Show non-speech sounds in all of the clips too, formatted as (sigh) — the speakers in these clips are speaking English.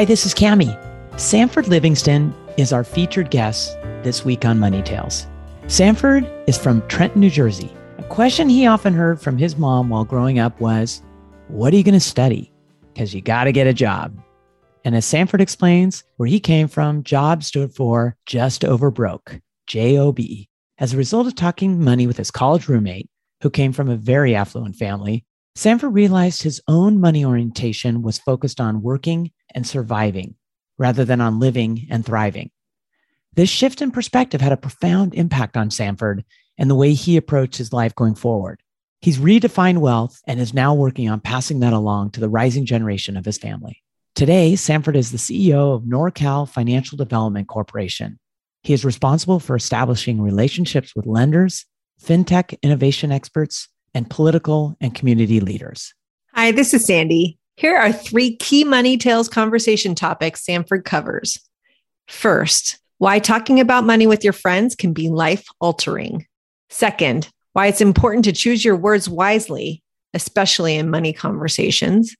Hi, this is Cami. Sanford Livingston is our featured guest this week on Money Tales. Sanford is from Trenton, New Jersey. A question he often heard from his mom while growing up was, What are you going to study? Because you got to get a job. And as Sanford explains, where he came from, job stood for just over broke, J O B. As a result of talking money with his college roommate, who came from a very affluent family, Sanford realized his own money orientation was focused on working and surviving rather than on living and thriving. This shift in perspective had a profound impact on Sanford and the way he approached his life going forward. He's redefined wealth and is now working on passing that along to the rising generation of his family. Today, Sanford is the CEO of NorCal Financial Development Corporation. He is responsible for establishing relationships with lenders, fintech innovation experts, and political and community leaders. Hi, this is Sandy. Here are three key Money Tales conversation topics Sanford covers. First, why talking about money with your friends can be life altering. Second, why it's important to choose your words wisely, especially in money conversations.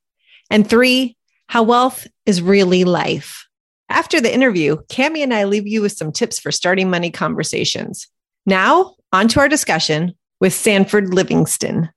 And three, how wealth is really life. After the interview, Cami and I leave you with some tips for starting money conversations. Now, on to our discussion with Sanford Livingston.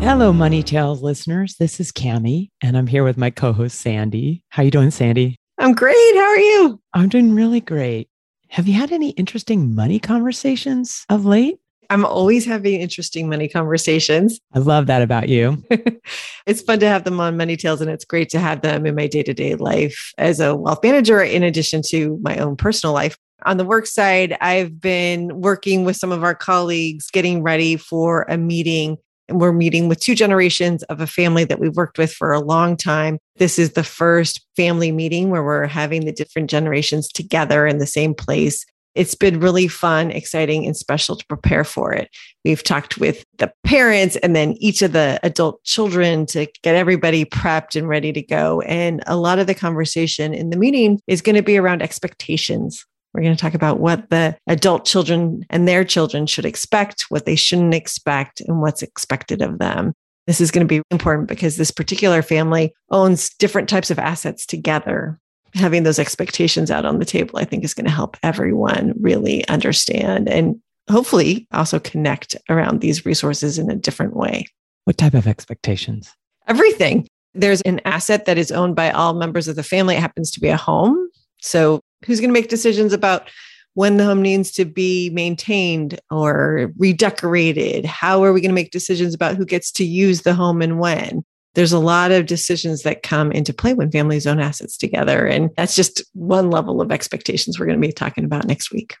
Hello, Money Tales listeners. This is Cami, and I'm here with my co-host Sandy. How you doing, Sandy? I'm great. How are you? I'm doing really great. Have you had any interesting money conversations of late? I'm always having interesting money conversations. I love that about you. (laughs) (laughs) it's fun to have them on Money Tales, and it's great to have them in my day to day life as a wealth manager, in addition to my own personal life. On the work side, I've been working with some of our colleagues getting ready for a meeting. And we're meeting with two generations of a family that we've worked with for a long time. This is the first family meeting where we're having the different generations together in the same place. It's been really fun, exciting, and special to prepare for it. We've talked with the parents and then each of the adult children to get everybody prepped and ready to go. And a lot of the conversation in the meeting is going to be around expectations. We're going to talk about what the adult children and their children should expect, what they shouldn't expect, and what's expected of them. This is going to be important because this particular family owns different types of assets together. Having those expectations out on the table, I think, is going to help everyone really understand and hopefully also connect around these resources in a different way. What type of expectations? Everything. There's an asset that is owned by all members of the family. It happens to be a home. So who's going to make decisions about when the home needs to be maintained or redecorated? How are we going to make decisions about who gets to use the home and when? There's a lot of decisions that come into play when families own assets together. And that's just one level of expectations we're going to be talking about next week.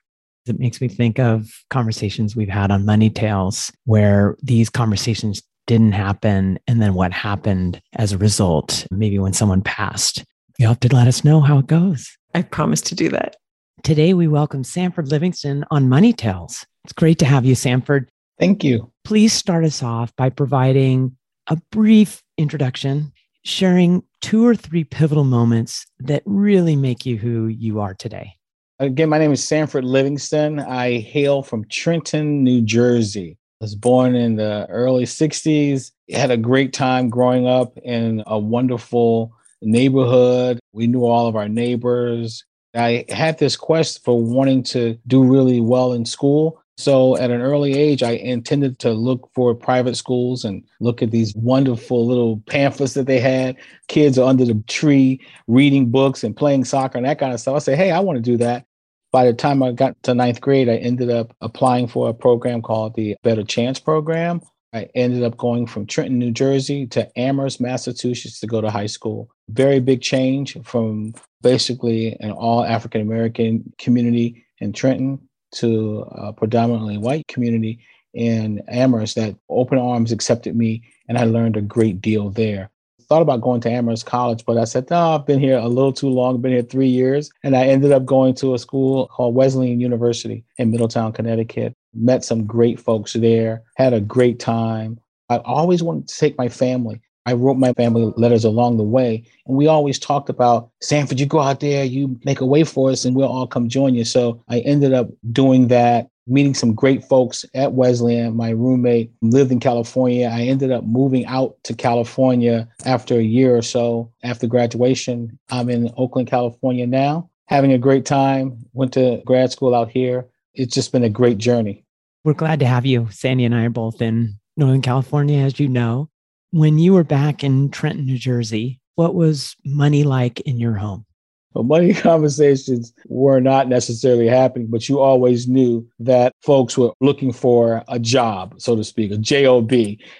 It makes me think of conversations we've had on Money Tales where these conversations didn't happen. And then what happened as a result, maybe when someone passed. You'll have to let us know how it goes. I promise to do that. Today, we welcome Sanford Livingston on Money Tales. It's great to have you, Sanford. Thank you. Please start us off by providing a brief introduction, sharing two or three pivotal moments that really make you who you are today. Again, my name is Sanford Livingston. I hail from Trenton, New Jersey. I was born in the early 60s. Had a great time growing up in a wonderful neighborhood. We knew all of our neighbors. I had this quest for wanting to do really well in school. So at an early age, I intended to look for private schools and look at these wonderful little pamphlets that they had. Kids are under the tree reading books and playing soccer and that kind of stuff. I say, hey, I want to do that. By the time I got to ninth grade, I ended up applying for a program called the Better Chance Program. I ended up going from Trenton, New Jersey to Amherst, Massachusetts to go to high school. Very big change from basically an all African American community in Trenton to a predominantly white community in Amherst that open arms accepted me and I learned a great deal there. Thought about going to Amherst College, but I said, no, I've been here a little too long, been here three years. And I ended up going to a school called Wesleyan University in Middletown, Connecticut. Met some great folks there, had a great time. I always wanted to take my family. I wrote my family letters along the way. And we always talked about Sanford, you go out there, you make a way for us, and we'll all come join you. So I ended up doing that, meeting some great folks at Wesleyan. My roommate lived in California. I ended up moving out to California after a year or so after graduation. I'm in Oakland, California now, having a great time. Went to grad school out here. It's just been a great journey. We're glad to have you. Sandy and I are both in Northern California, as you know. When you were back in Trenton, New Jersey, what was money like in your home? Well, money (laughs) conversations were not necessarily happening, but you always knew that folks were looking for a job, so to speak, a job.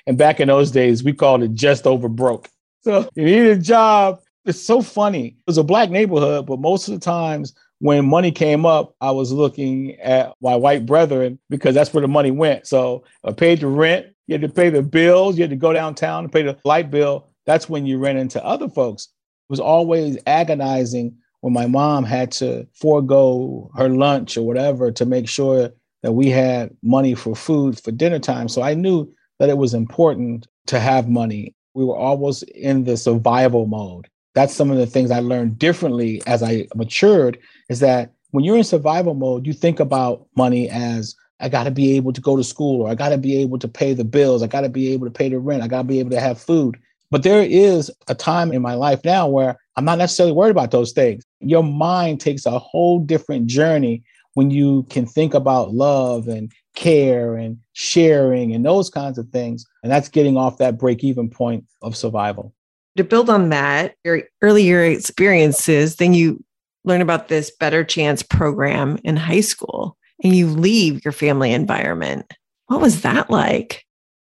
And back in those days, we called it just over broke. So you need a job. It's so funny. It was a black neighborhood, but most of the times when money came up, I was looking at my white brethren because that's where the money went. So uh, I paid the rent, you had to pay the bills, you had to go downtown and pay the light bill. That's when you ran into other folks. It was always agonizing when my mom had to forego her lunch or whatever to make sure that we had money for food for dinner time. So I knew that it was important to have money. We were always in the survival mode. That's some of the things I learned differently as I matured is that when you're in survival mode, you think about money as I got to be able to go to school or I got to be able to pay the bills. I got to be able to pay the rent. I got to be able to have food. But there is a time in my life now where I'm not necessarily worried about those things. Your mind takes a whole different journey when you can think about love and care and sharing and those kinds of things. And that's getting off that break even point of survival. To build on that, your earlier experiences, then you learn about this Better Chance program in high school and you leave your family environment. What was that like?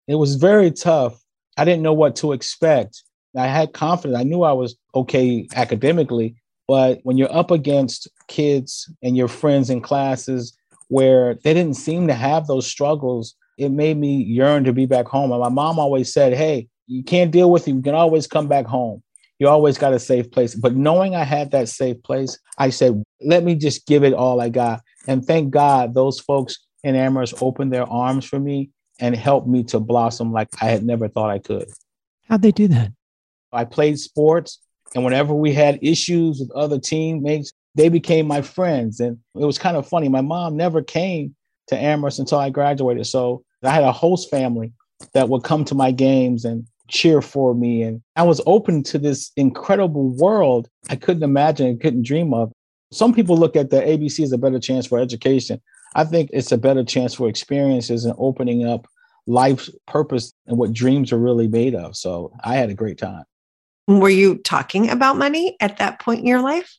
It was very tough. I didn't know what to expect. I had confidence. I knew I was okay academically, but when you're up against kids and your friends in classes where they didn't seem to have those struggles, it made me yearn to be back home. And my mom always said, Hey, you can't deal with it. You can always come back home. You always got a safe place. But knowing I had that safe place, I said, let me just give it all I got. And thank God those folks in Amherst opened their arms for me and helped me to blossom like I had never thought I could. How'd they do that? I played sports, and whenever we had issues with other teammates, they became my friends. And it was kind of funny. My mom never came to Amherst until I graduated. So I had a host family that would come to my games and cheer for me. And I was open to this incredible world I couldn't imagine and couldn't dream of. Some people look at the ABC as a better chance for education. I think it's a better chance for experiences and opening up life's purpose and what dreams are really made of. So I had a great time. Were you talking about money at that point in your life?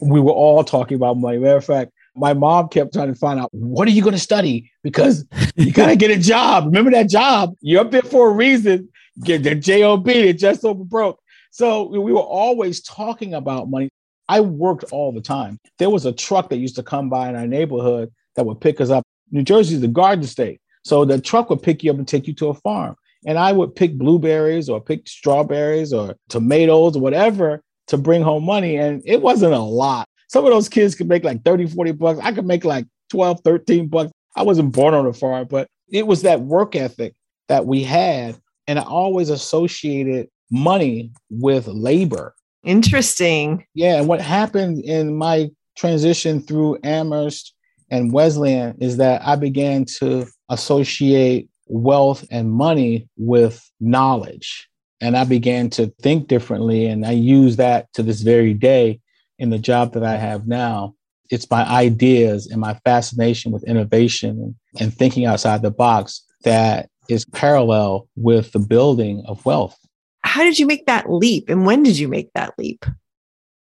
We were all talking about money. Matter of fact, my mom kept trying to find out what are you going to study because you got to get a job. Remember that job? You're up there for a reason. Get the job. They just over broke. So we were always talking about money. I worked all the time. There was a truck that used to come by in our neighborhood that would pick us up. New Jersey is the garden state. So the truck would pick you up and take you to a farm. And I would pick blueberries or pick strawberries or tomatoes or whatever to bring home money. And it wasn't a lot. Some of those kids could make like 30, 40 bucks. I could make like 12, 13 bucks. I wasn't born on a farm, but it was that work ethic that we had. And I always associated money with labor. Interesting. Yeah. And what happened in my transition through Amherst and Wesleyan is that I began to associate wealth and money with knowledge. And I began to think differently. And I use that to this very day in the job that I have now. It's my ideas and my fascination with innovation and thinking outside the box that is parallel with the building of wealth. How did you make that leap and when did you make that leap?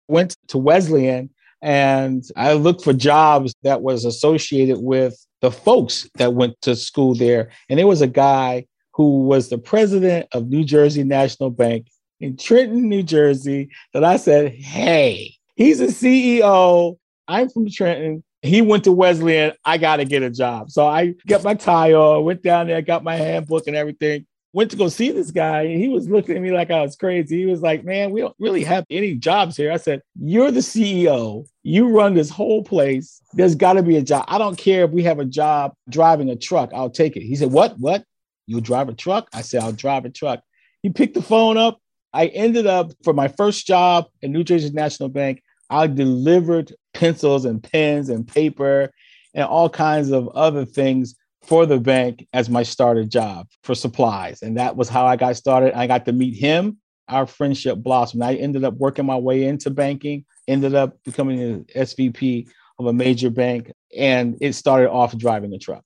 Went to Wesleyan and I looked for jobs that was associated with the folks that went to school there. And there was a guy who was the president of New Jersey National Bank in Trenton, New Jersey, that I said, Hey, he's a CEO. I'm from Trenton. He went to Wesleyan. I got to get a job. So I got my tie on, went down there, got my handbook and everything. Went to go see this guy, he was looking at me like I was crazy. He was like, Man, we don't really have any jobs here. I said, You're the CEO. You run this whole place. There's got to be a job. I don't care if we have a job driving a truck. I'll take it. He said, What? What? You'll drive a truck? I said, I'll drive a truck. He picked the phone up. I ended up for my first job at New Jersey National Bank. I delivered pencils and pens and paper and all kinds of other things for the bank as my starter job for supplies. And that was how I got started. I got to meet him. Our friendship blossomed. I ended up working my way into banking, ended up becoming an SVP of a major bank, and it started off driving a truck.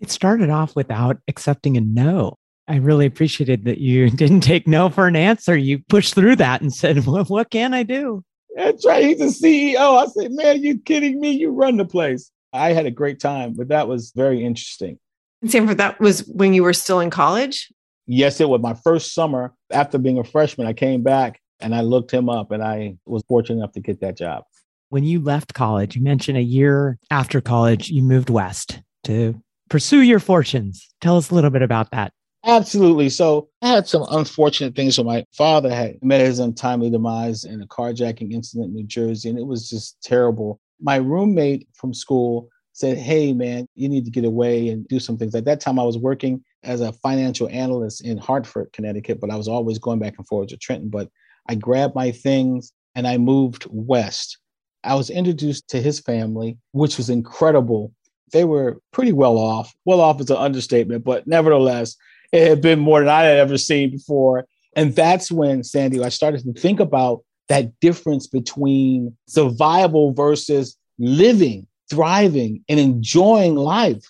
It started off without accepting a no. I really appreciated that you (laughs) didn't take no for an answer. You pushed through that and said, well, What can I do? That's right. He's the CEO. I said, Man, you kidding me? You run the place. I had a great time, but that was very interesting. And Sanford, that was when you were still in college? Yes, it was my first summer after being a freshman. I came back and I looked him up and I was fortunate enough to get that job. When you left college, you mentioned a year after college, you moved west to pursue your fortunes. Tell us a little bit about that. Absolutely. So I had some unfortunate things. So my father had met his untimely demise in a carjacking incident in New Jersey, and it was just terrible. My roommate from school said, Hey, man, you need to get away and do some things. At that time, I was working as a financial analyst in Hartford, Connecticut, but I was always going back and forth to Trenton. But I grabbed my things and I moved west. I was introduced to his family, which was incredible. They were pretty well off. Well off is an understatement, but nevertheless, it had been more than I had ever seen before. And that's when, Sandy, I started to think about that difference between survival versus living, thriving, and enjoying life.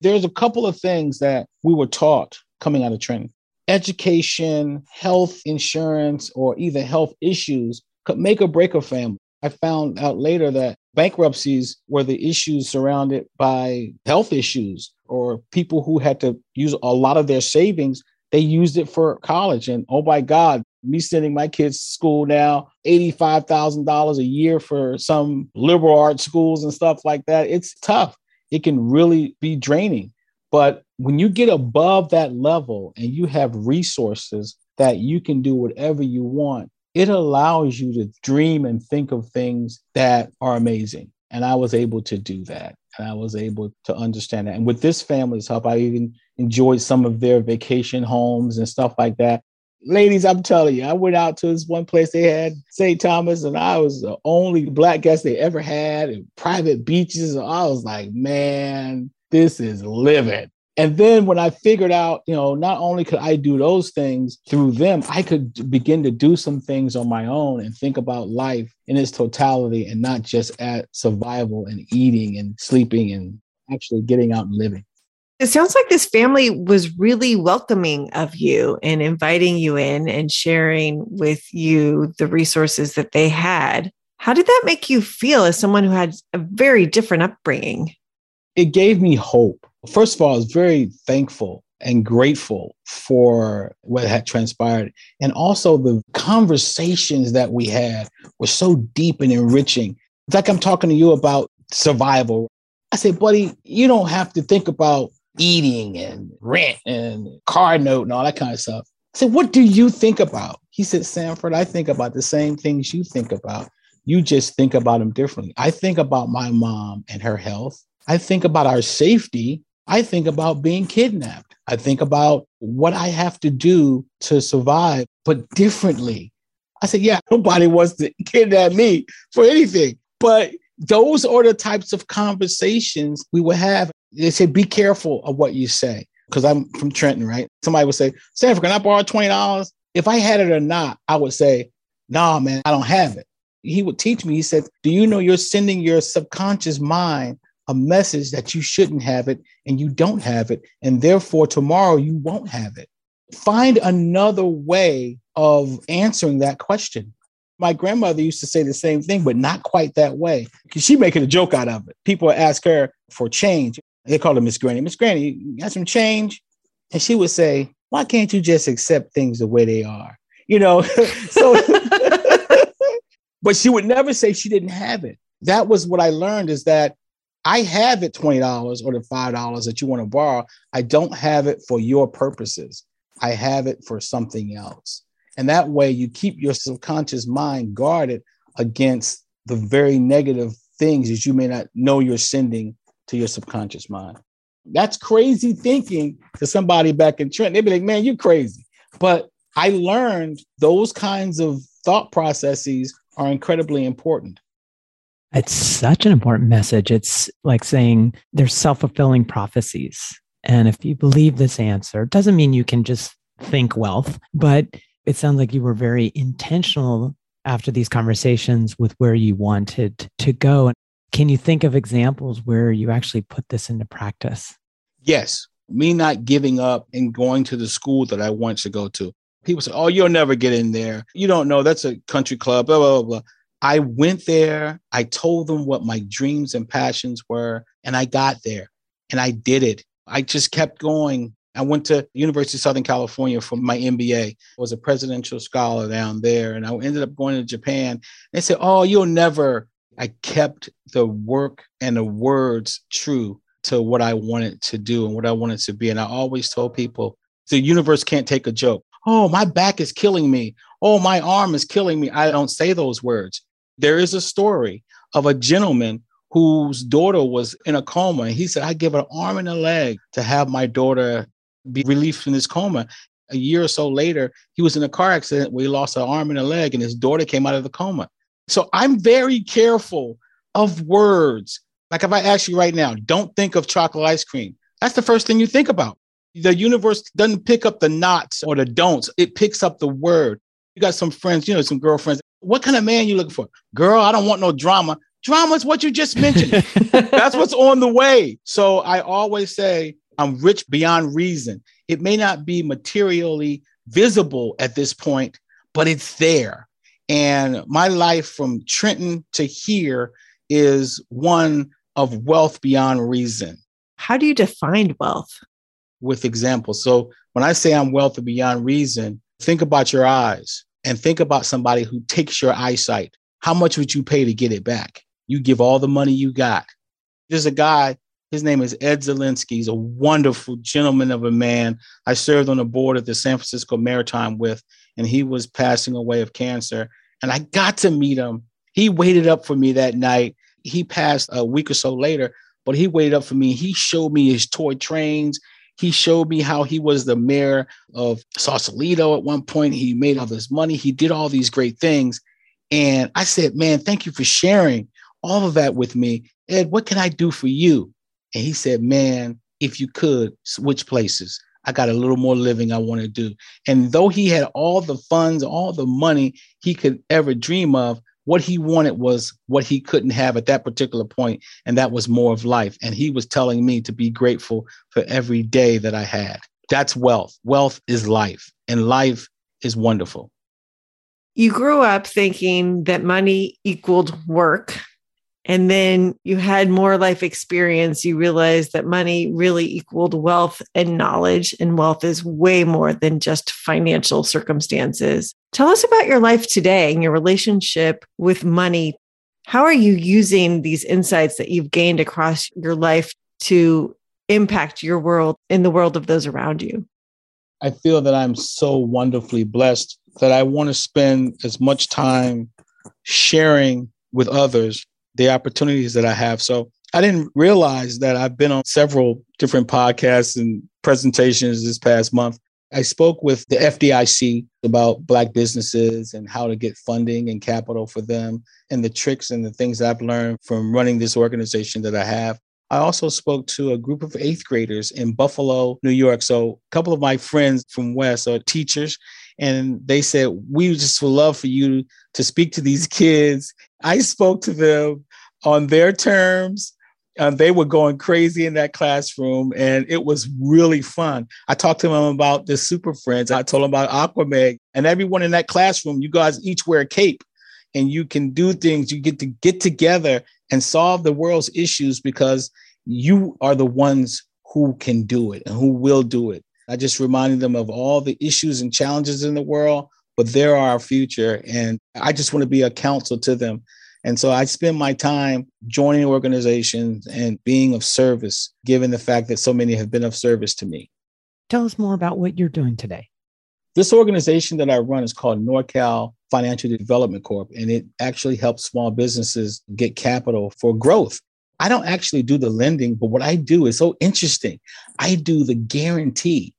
There's a couple of things that we were taught coming out of Trenton Education, health insurance, or even health issues could make or break a family. I found out later that bankruptcies were the issues surrounded by health issues or people who had to use a lot of their savings. They used it for college. And oh my God, me sending my kids to school now, $85,000 a year for some liberal arts schools and stuff like that. It's tough. It can really be draining. But when you get above that level and you have resources that you can do whatever you want, it allows you to dream and think of things that are amazing. And I was able to do that. And I was able to understand that. And with this family's help, I even enjoyed some of their vacation homes and stuff like that. Ladies, I'm telling you, I went out to this one place they had St. Thomas, and I was the only black guest they ever had, and private beaches. I was like, man, this is living. And then when I figured out, you know, not only could I do those things through them, I could begin to do some things on my own and think about life in its totality and not just at survival and eating and sleeping and actually getting out and living. It sounds like this family was really welcoming of you and inviting you in and sharing with you the resources that they had. How did that make you feel as someone who had a very different upbringing? It gave me hope First of all, I was very thankful and grateful for what had transpired. And also the conversations that we had were so deep and enriching. It's like I'm talking to you about survival. I said, buddy, you don't have to think about eating and rent and car note and all that kind of stuff. I said, what do you think about? He said, Sanford, I think about the same things you think about. You just think about them differently. I think about my mom and her health. I think about our safety I think about being kidnapped. I think about what I have to do to survive, but differently. I said, yeah, nobody wants to (laughs) kidnap me for anything. But those are the types of conversations we would have. They say, be careful of what you say. Because I'm from Trenton, right? Somebody would say, Sanford, can I borrow $20? If I had it or not, I would say, nah, man, I don't have it. he would teach me. He said, Do you know you're sending your subconscious mind a message that you shouldn't have it and you don't have it. And therefore, tomorrow you won't have it. Find another way of answering that question. My grandmother used to say the same thing, but not quite that way she making a joke out of it. People ask her for change. They call her Miss Granny. Miss Granny, you got some change? And she would say, Why can't you just accept things the way they are? You know, (laughs) so (laughs) but she would never say she didn't have it. That was what I learned is that I have it $20 or the $5 that you want to borrow. I don't have it for your purposes. I have it for something else. And that way you keep your subconscious mind guarded against the very negative things that you may not know you're sending to your subconscious mind. That's crazy thinking to somebody back in Trent. They'd be like, man, you're crazy. But I learned those kinds of thought processes are incredibly important. It's such an important message. It's like saying there's self fulfilling prophecies. And if you believe this answer, it doesn't mean you can just think wealth, but it sounds like you were very intentional after these conversations with where you wanted to go. Can you think of examples where you actually put this into practice? Yes. Me not giving up and going to the school that I want to go to. People say, Oh, you'll never get in there. You don't know. That's a country club, blah, blah, blah. I went there, I told them what my dreams and passions were, and I got there and I did it. I just kept going. I went to University of Southern California for my MBA. I was a presidential scholar down there, and I ended up going to Japan. They said, "Oh, you'll never." I kept the work and the words true to what I wanted to do and what I wanted to be. And I always told people, the universe can't take a joke. Oh, my back is killing me. Oh, my arm is killing me. I don't say those words. There is a story of a gentleman whose daughter was in a coma. He said, I give an arm and a leg to have my daughter be relieved from this coma. A year or so later, he was in a car accident where he lost an arm and a leg, and his daughter came out of the coma. So I'm very careful of words. Like if I ask you right now, don't think of chocolate ice cream. That's the first thing you think about. The universe doesn't pick up the knots or the don'ts, it picks up the word. You got some friends, you know, some girlfriends. What kind of man you looking for? Girl, I don't want no drama. Drama is what you just mentioned. (laughs) That's what's on the way. So I always say I'm rich beyond reason. It may not be materially visible at this point, but it's there. And my life from Trenton to here is one of wealth beyond reason. How do you define wealth? With examples. So when I say I'm wealthy beyond reason, think about your eyes and think about somebody who takes your eyesight. How much would you pay to get it back? You give all the money you got. There's a guy, his name is Ed Zelinsky. He's a wonderful gentleman of a man. I served on the board of the San Francisco Maritime with, and he was passing away of cancer. And I got to meet him. He waited up for me that night. He passed a week or so later, but he waited up for me. He showed me his toy trains. He showed me how he was the mayor of Sausalito at one point. He made all this money. He did all these great things. And I said, Man, thank you for sharing all of that with me. Ed, what can I do for you? And he said, Man, if you could switch places, I got a little more living I want to do. And though he had all the funds, all the money he could ever dream of, what he wanted was what he couldn't have at that particular point, and that was more of life. And he was telling me to be grateful for every day that I had. That's wealth. Wealth is life, and life is wonderful. You grew up thinking that money equaled work and then you had more life experience, you realized that money really equaled wealth and knowledge, and wealth is way more than just financial circumstances. Tell us about your life today and your relationship with money. How are you using these insights that you've gained across your life to impact your world in the world of those around you? I feel that I'm so wonderfully blessed that I want to spend as much time sharing with others the opportunities that I have. So I didn't realize that I've been on several different podcasts and presentations this past month. I spoke with the FDIC about Black businesses and how to get funding and capital for them and the tricks and the things I've learned from running this organization that I have. I also spoke to a group of eighth graders in Buffalo, New York. So a couple of my friends from West are teachers, And they said, We just would love for you to speak to these kids. I spoke to them on their terms. and they were going crazy in that classroom, and it was really fun. I talked to them about the Super Friends. I told them about Aquaman, and everyone in that classroom. You guys each wear a cape, and you can do things. You get to get together and solve the world's issues because you are the ones who can do it and who will do it. I just reminded them of all the issues and challenges in the world, but they're our future. And I just want to be a counsel to them. And so I spend my time joining organizations and being of service, given the fact that so many have been of service to me. Tell us more about what you're doing today. This organization that I run is called NorCal Financial Development Corp, and it actually helps small businesses get capital for growth. I don't actually do the lending, but what I do is so interesting. I do the guarantee.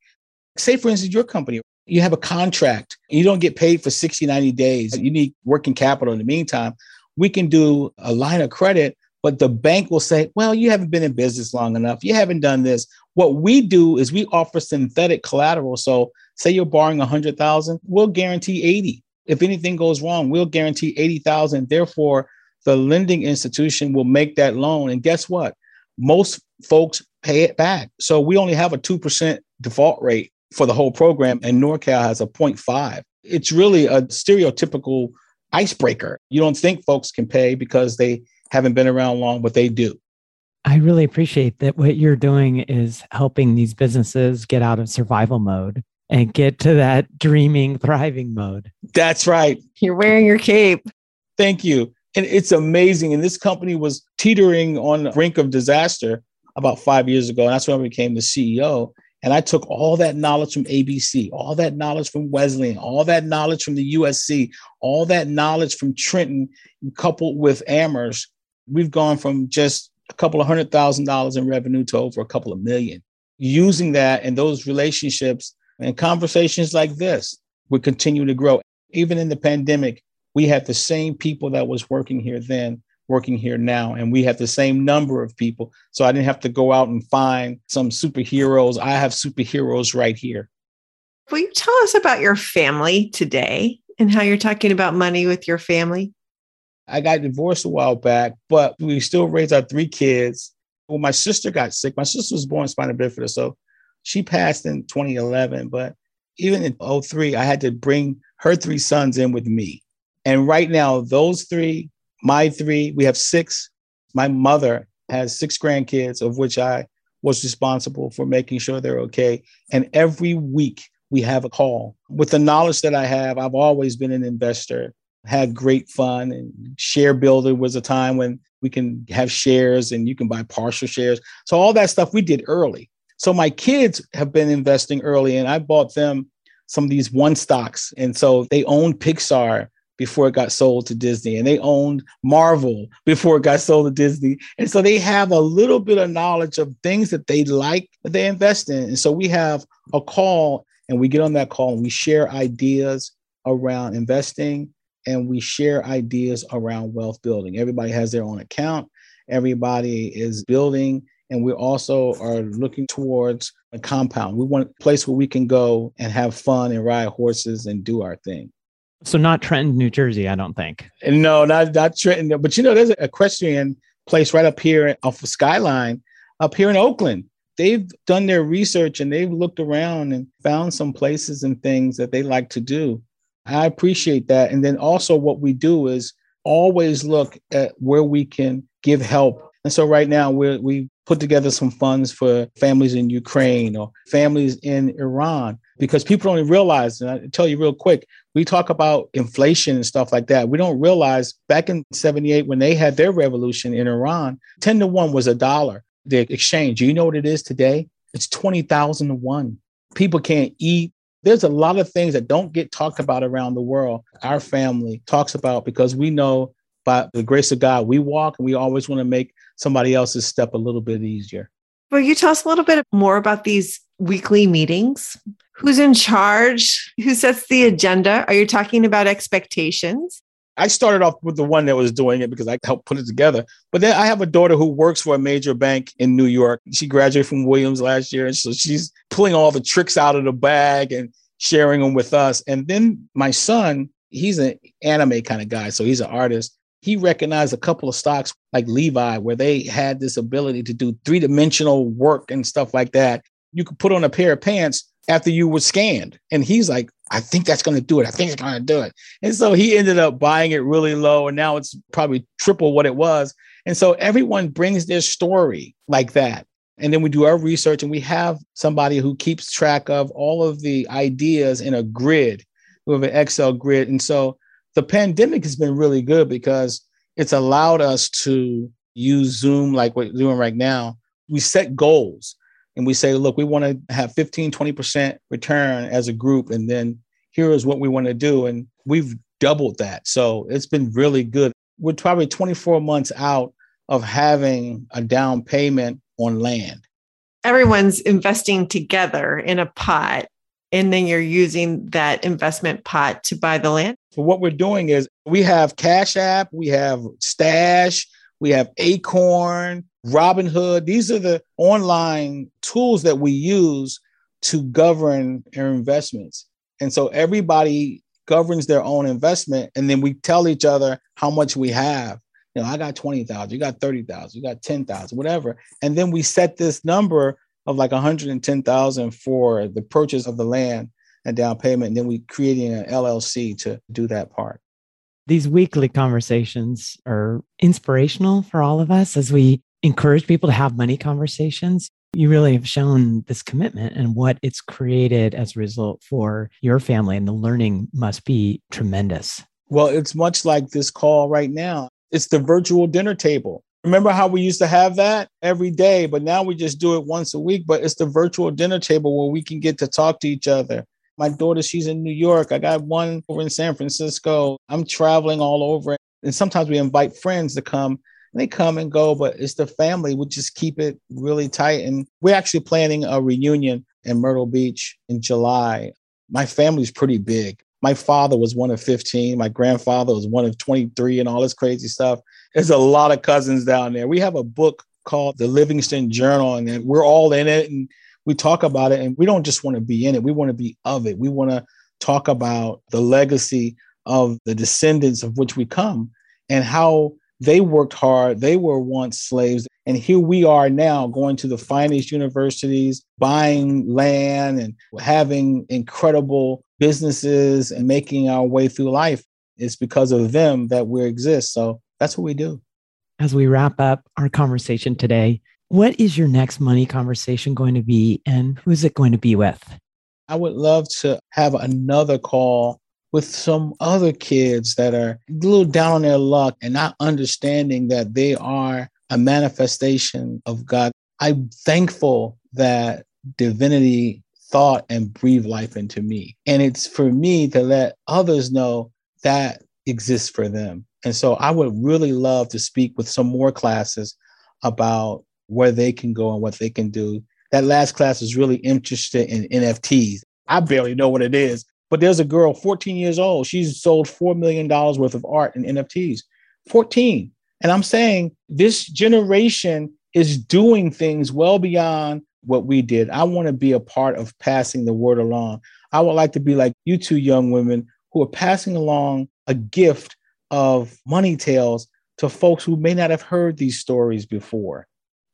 Say, for instance, your company, you have a contract, you don't get paid for 60, 90 days. You need working capital in the meantime. We can do a line of credit, but the bank will say, well, you haven't been in business long enough. You haven't done this. What we do is we offer synthetic collateral. So say you're borrowing 100,000, we'll guarantee 80. If anything goes wrong, we'll guarantee 80,000. Therefore, the lending institution will make that loan. And guess what? Most folks pay it back. So we only have a 2% default rate for the whole program, and NorCal has a 0.5. It's really a stereotypical icebreaker. You don't think folks can pay because they haven't been around long, but they do. I really appreciate that what you're doing is helping these businesses get out of survival mode and get to that dreaming, thriving mode. That's right. You're wearing your cape. Thank you. And it's amazing. And this company was teetering on the brink of disaster about five years ago. And that's when I became the CEO. And I took all that knowledge from ABC, all that knowledge from Wesleyan, all that knowledge from the USC, all that knowledge from Trenton, coupled with Amherst. We've gone from just a couple of hundred thousand dollars in revenue to over a couple of million. Using that and those relationships and conversations like this, we continue to grow. Even in the pandemic, we had the same people that was working here then working here now and we have the same number of people. So i didn't have to go out and find some superheroes. I have superheroes right here. Will you tell us about your family today and how you're talking about money with your family? I got divorced a while back but we still raise our three kids. When my sister got sick. My sister was born spina bifida so she passed in 2011 but even in 03 i had to bring her three sons in with me and right now, those three, my three, we have six. My mother has six grandkids, of which I was responsible for making sure they're okay. And every week we have a call. With the knowledge that I have, I've always been an investor, had great fun. And ShareBuilder was a time when we can have shares and you can buy partial shares. So all that stuff we did early. So my kids have been investing early and I bought them some of these one stocks. And so they own Pixar before it got sold to Disney, and they owned Marvel before it got sold to Disney. And so they have a little bit of knowledge of things that they like that they invest in. And so we have a call, and we get on that call and we share ideas around investing and we share ideas around wealth building. Everybody has their own account, everybody is building. And we also are looking towards a compound. We want a place where we can go and have fun and ride horses and do our thing. So not Trenton, New Jersey, I don't think. No, not not Trenton. But you know, there's an equestrian place right up here off of Skyline, up here in Oakland. They've done their research and they've looked around and found some places and things that they like to do. I appreciate that. And then also what we do is always look at where we can give help. And so right now we we put together some funds for families in Ukraine or families in Iran because people don't realize, and I tell you real quick, we talk about inflation and stuff like that. We don't realize back in 78 when they had their revolution in Iran, 10 to 1 was a dollar. The exchange, you know what it is today? It's 20,000 to 1. People can't eat. There's a lot of things that don't get talked about around the world. Our family talks about because we know by the grace of God, we walk and we always want to make somebody else's step a little bit easier. Will you tell us a little bit more about these weekly meetings? Who's in charge? Who sets the agenda? Are you talking about expectations? I started off with the one that was doing it because I helped put it together. But then I have a daughter who works for a major bank in New York. She graduated from Williams last year. And so she's pulling all the tricks out of the bag and sharing them with us. And then my son, he's an anime kind of guy, so he's an artist. He recognized a couple of stocks like Levi, where they had this ability to do three dimensional work and stuff like that. You could put on a pair of pants after you were scanned. And he's like, I think that's going to do it. I think it's going to do it. And so he ended up buying it really low. And now it's probably triple what it was. And so everyone brings their story like that. And then we do our research and we have somebody who keeps track of all of the ideas in a grid. We have an Excel grid. And so the pandemic has been really good because it's allowed us to use Zoom like we're doing right now. We set goals and we say, look, we want to have 15, 20% return as a group. And then here is what we want to do. And we've doubled that. So it's been really good. We're probably 24 months out of having a down payment on land. Everyone's investing together in a pot, and then you're using that investment pot to buy the land. So, what we're doing is we have Cash App, we have Stash, we have Acorn, Robinhood. These are the online tools that we use to govern our investments. And so everybody governs their own investment. And then we tell each other how much we have. You know, I got 20,000, you got 30,000, you got 10,000, whatever. And then we set this number of like 110,000 for the purchase of the land and down payment. And then we creating an LLC to do that part. These weekly conversations are inspirational for all of us as we encourage people to have money conversations. You really have shown this commitment and what it's created as a result for your family, and the learning must be tremendous. Well, it's much like this call right now. It's the virtual dinner table. Remember how we used to have that every day, but now we just do it once a week. But it's the virtual dinner table where we can get to talk to each other. My daughter, she's in New York. I got one over in San Francisco. I'm traveling all over. And sometimes we invite friends to come and they come and go, but it's the family. We just keep it really tight. And we're actually planning a reunion in Myrtle Beach in July. My family's pretty big. My father was one of 15. My grandfather was one of 23 and all this crazy stuff. There's a lot of cousins down there. We have a book called The Livingston Journal, and we're all in it and we talk about it. And we don't just want to be in it, we want to be of it. We want to talk about the legacy of the descendants of which we come and how they worked hard. They were once slaves. And here we are now going to the finest universities, buying land and having incredible businesses and making our way through life. It's because of them that we exist. So that's what we do. As we wrap up our conversation today, what is your next money conversation going to be and who's it going to be with? I would love to have another call with some other kids that are a little down on their luck and not understanding that they are a manifestation of God. I'm thankful that divinity thought and breathed life into me. And it's for me to let others know that exists for them. And so I would really love to speak with some more classes about where they can go and what they can do. That last class is really interested in NFTs. I barely know what it is, but there's a girl, 14 years old. She's sold $4 million worth of art in NFTs. 14. And I'm saying this generation is doing things well beyond what we did. I want to be a part of passing the word along. I would like to be like you two young women who are passing along a gift of money tales to folks who may not have heard these stories before.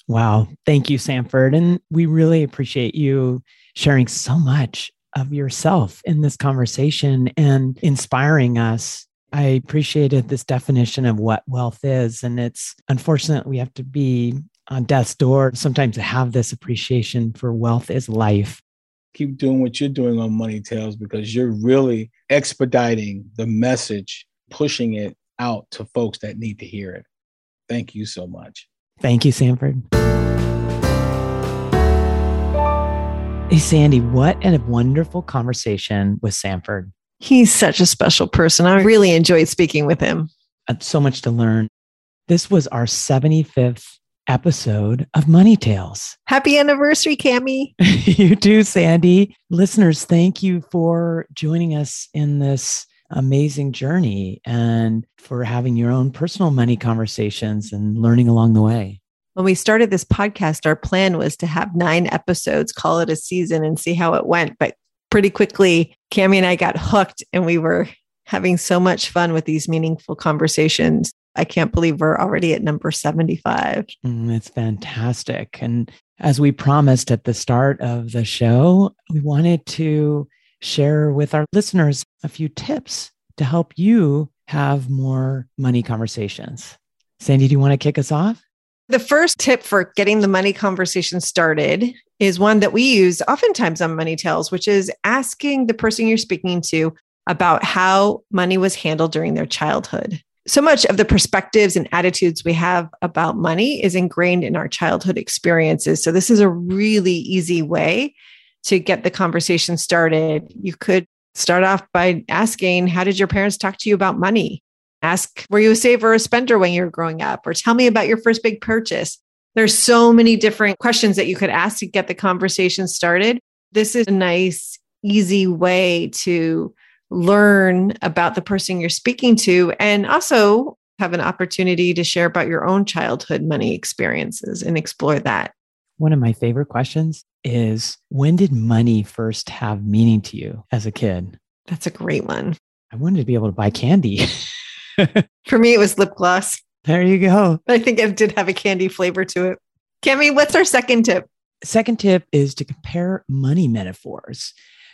Wow. Thank you, Sanford. And we really appreciate you sharing so much of yourself in this conversation and inspiring us. I appreciated this definition of what wealth is. And it's unfortunate we have to be on death's door sometimes to have this appreciation for wealth is life. Keep doing what you're doing on Money Tales because you're really expediting the message, pushing it out to folks that need to hear it. Thank you so much. Thank you, Sanford. Hey, Sandy, what a wonderful conversation with Sanford. He's such a special person. I really enjoyed speaking with him. Uh, so much to learn. This was our 75th episode of Money Tales. Happy anniversary, Cami. (laughs) you too, Sandy. Listeners, thank you for joining us in this amazing journey and for having your own personal money conversations and learning along the way when we started this podcast, our plan was to have nine episodes, call it a season, and see how it went. But pretty quickly, Cami and I got hooked and we were having so much fun with these meaningful conversations. I can't believe we're already at number 75. Mm, it's fantastic. And as we promised at the start of the show, we wanted to share with our listeners a few tips to help you have more money conversations. Sandy, do you want to kick us off? The first tip for getting the money conversation started is one that we use oftentimes on Money Tales, which is asking the person you're speaking to about how money was handled during their childhood. So much of the perspectives and attitudes we have about money is ingrained in our childhood experiences. So, this is a really easy way to get the conversation started. You could start off by asking, How did your parents talk to you about money? Ask, Were you a saver or a spender when you were growing up? Or tell me about your first big purchase. There's so many different questions that you could ask to get the conversation started. This is a nice, easy way to learn about the person you're speaking to and also have an opportunity to share about your own childhood money experiences and explore that. One of my favorite questions is when did money first have meaning to you as a kid? That's a great one. I wanted to be able to buy candy. (laughs) For me, it was lip gloss. There you go. I think it did have a candy flavor to it. Cami, what's our second tip? Second tip is to compare money metaphors.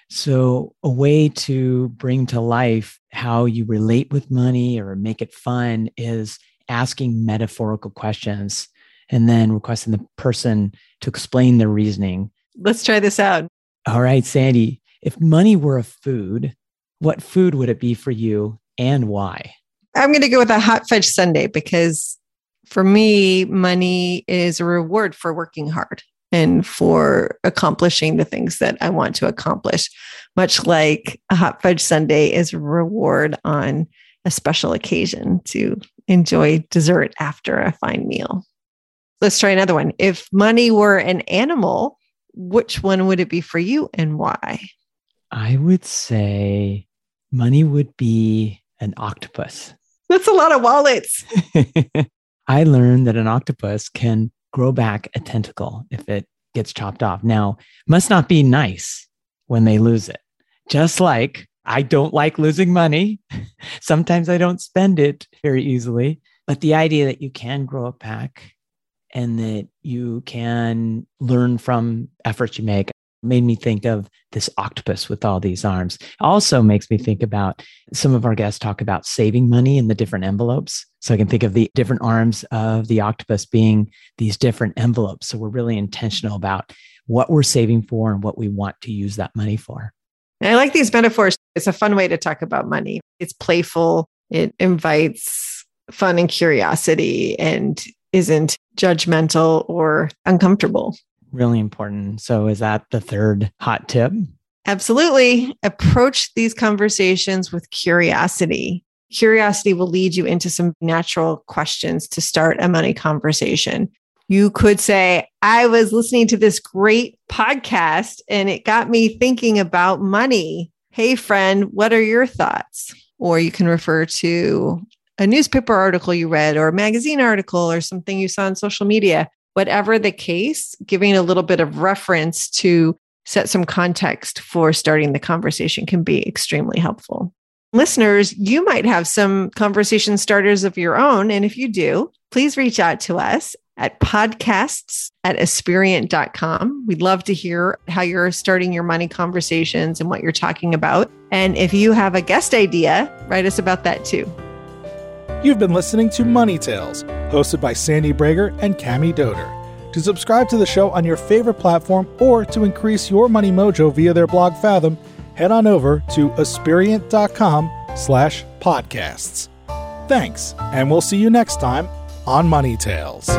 So, a way to bring to life how you relate with money or make it fun is asking metaphorical questions and then requesting the person to explain their reasoning. Let's try this out. All right, Sandy, if money were a food, what food would it be for you and why? I'm going to go with a hot fudge sundae because for me, money is a reward for working hard and for accomplishing the things that I want to accomplish, much like a hot fudge sundae is a reward on a special occasion to enjoy dessert after a fine meal. Let's try another one. If money were an animal, which one would it be for you and why? I would say money would be an octopus. That's a lot of wallets. (laughs) I learned that an octopus can grow back a tentacle if it gets chopped off. Now, must not be nice when they lose it. Just like I don't like losing money. (laughs) Sometimes I don't spend it very easily. But the idea that you can grow it back and that you can learn from efforts you make, made me think of this octopus with all these arms. Also makes me think about some of our guests talk about saving money in the different envelopes. So I can think of the different arms of the octopus being these different envelopes. So we're really intentional about what we're saving for and what we want to use that money for. I like these metaphors. It's a fun way to talk about money. It's playful, it invites fun and curiosity and isn't judgmental or uncomfortable really important. So, is that the third hot tip? Absolutely. Approach these conversations with curiosity. Curiosity will lead you into some natural questions to start a money conversation. You could say, I was listening to this great podcast and it got me thinking about money. Hey, friend, what are your thoughts? Or you can refer to a newspaper article you read or a magazine article or something you saw on social media whatever the case, giving a little bit of reference to set some context for starting the conversation can be extremely helpful. Listeners, you might have some conversation starters of your own. And if you do, please reach out to us at podcasts at Aspiriant.com. We'd love to hear how you're starting your money conversations and what you're talking about. And if you have a guest idea, write us about that too. You've been listening to Money Tales, hosted by Sandy Brager and Cami Doder. To subscribe to the show on your favorite platform or to increase your money mojo via their blog Fathom, head on over to aspiriant.com slash podcasts. Thanks, and we'll see you next time on Money Tales.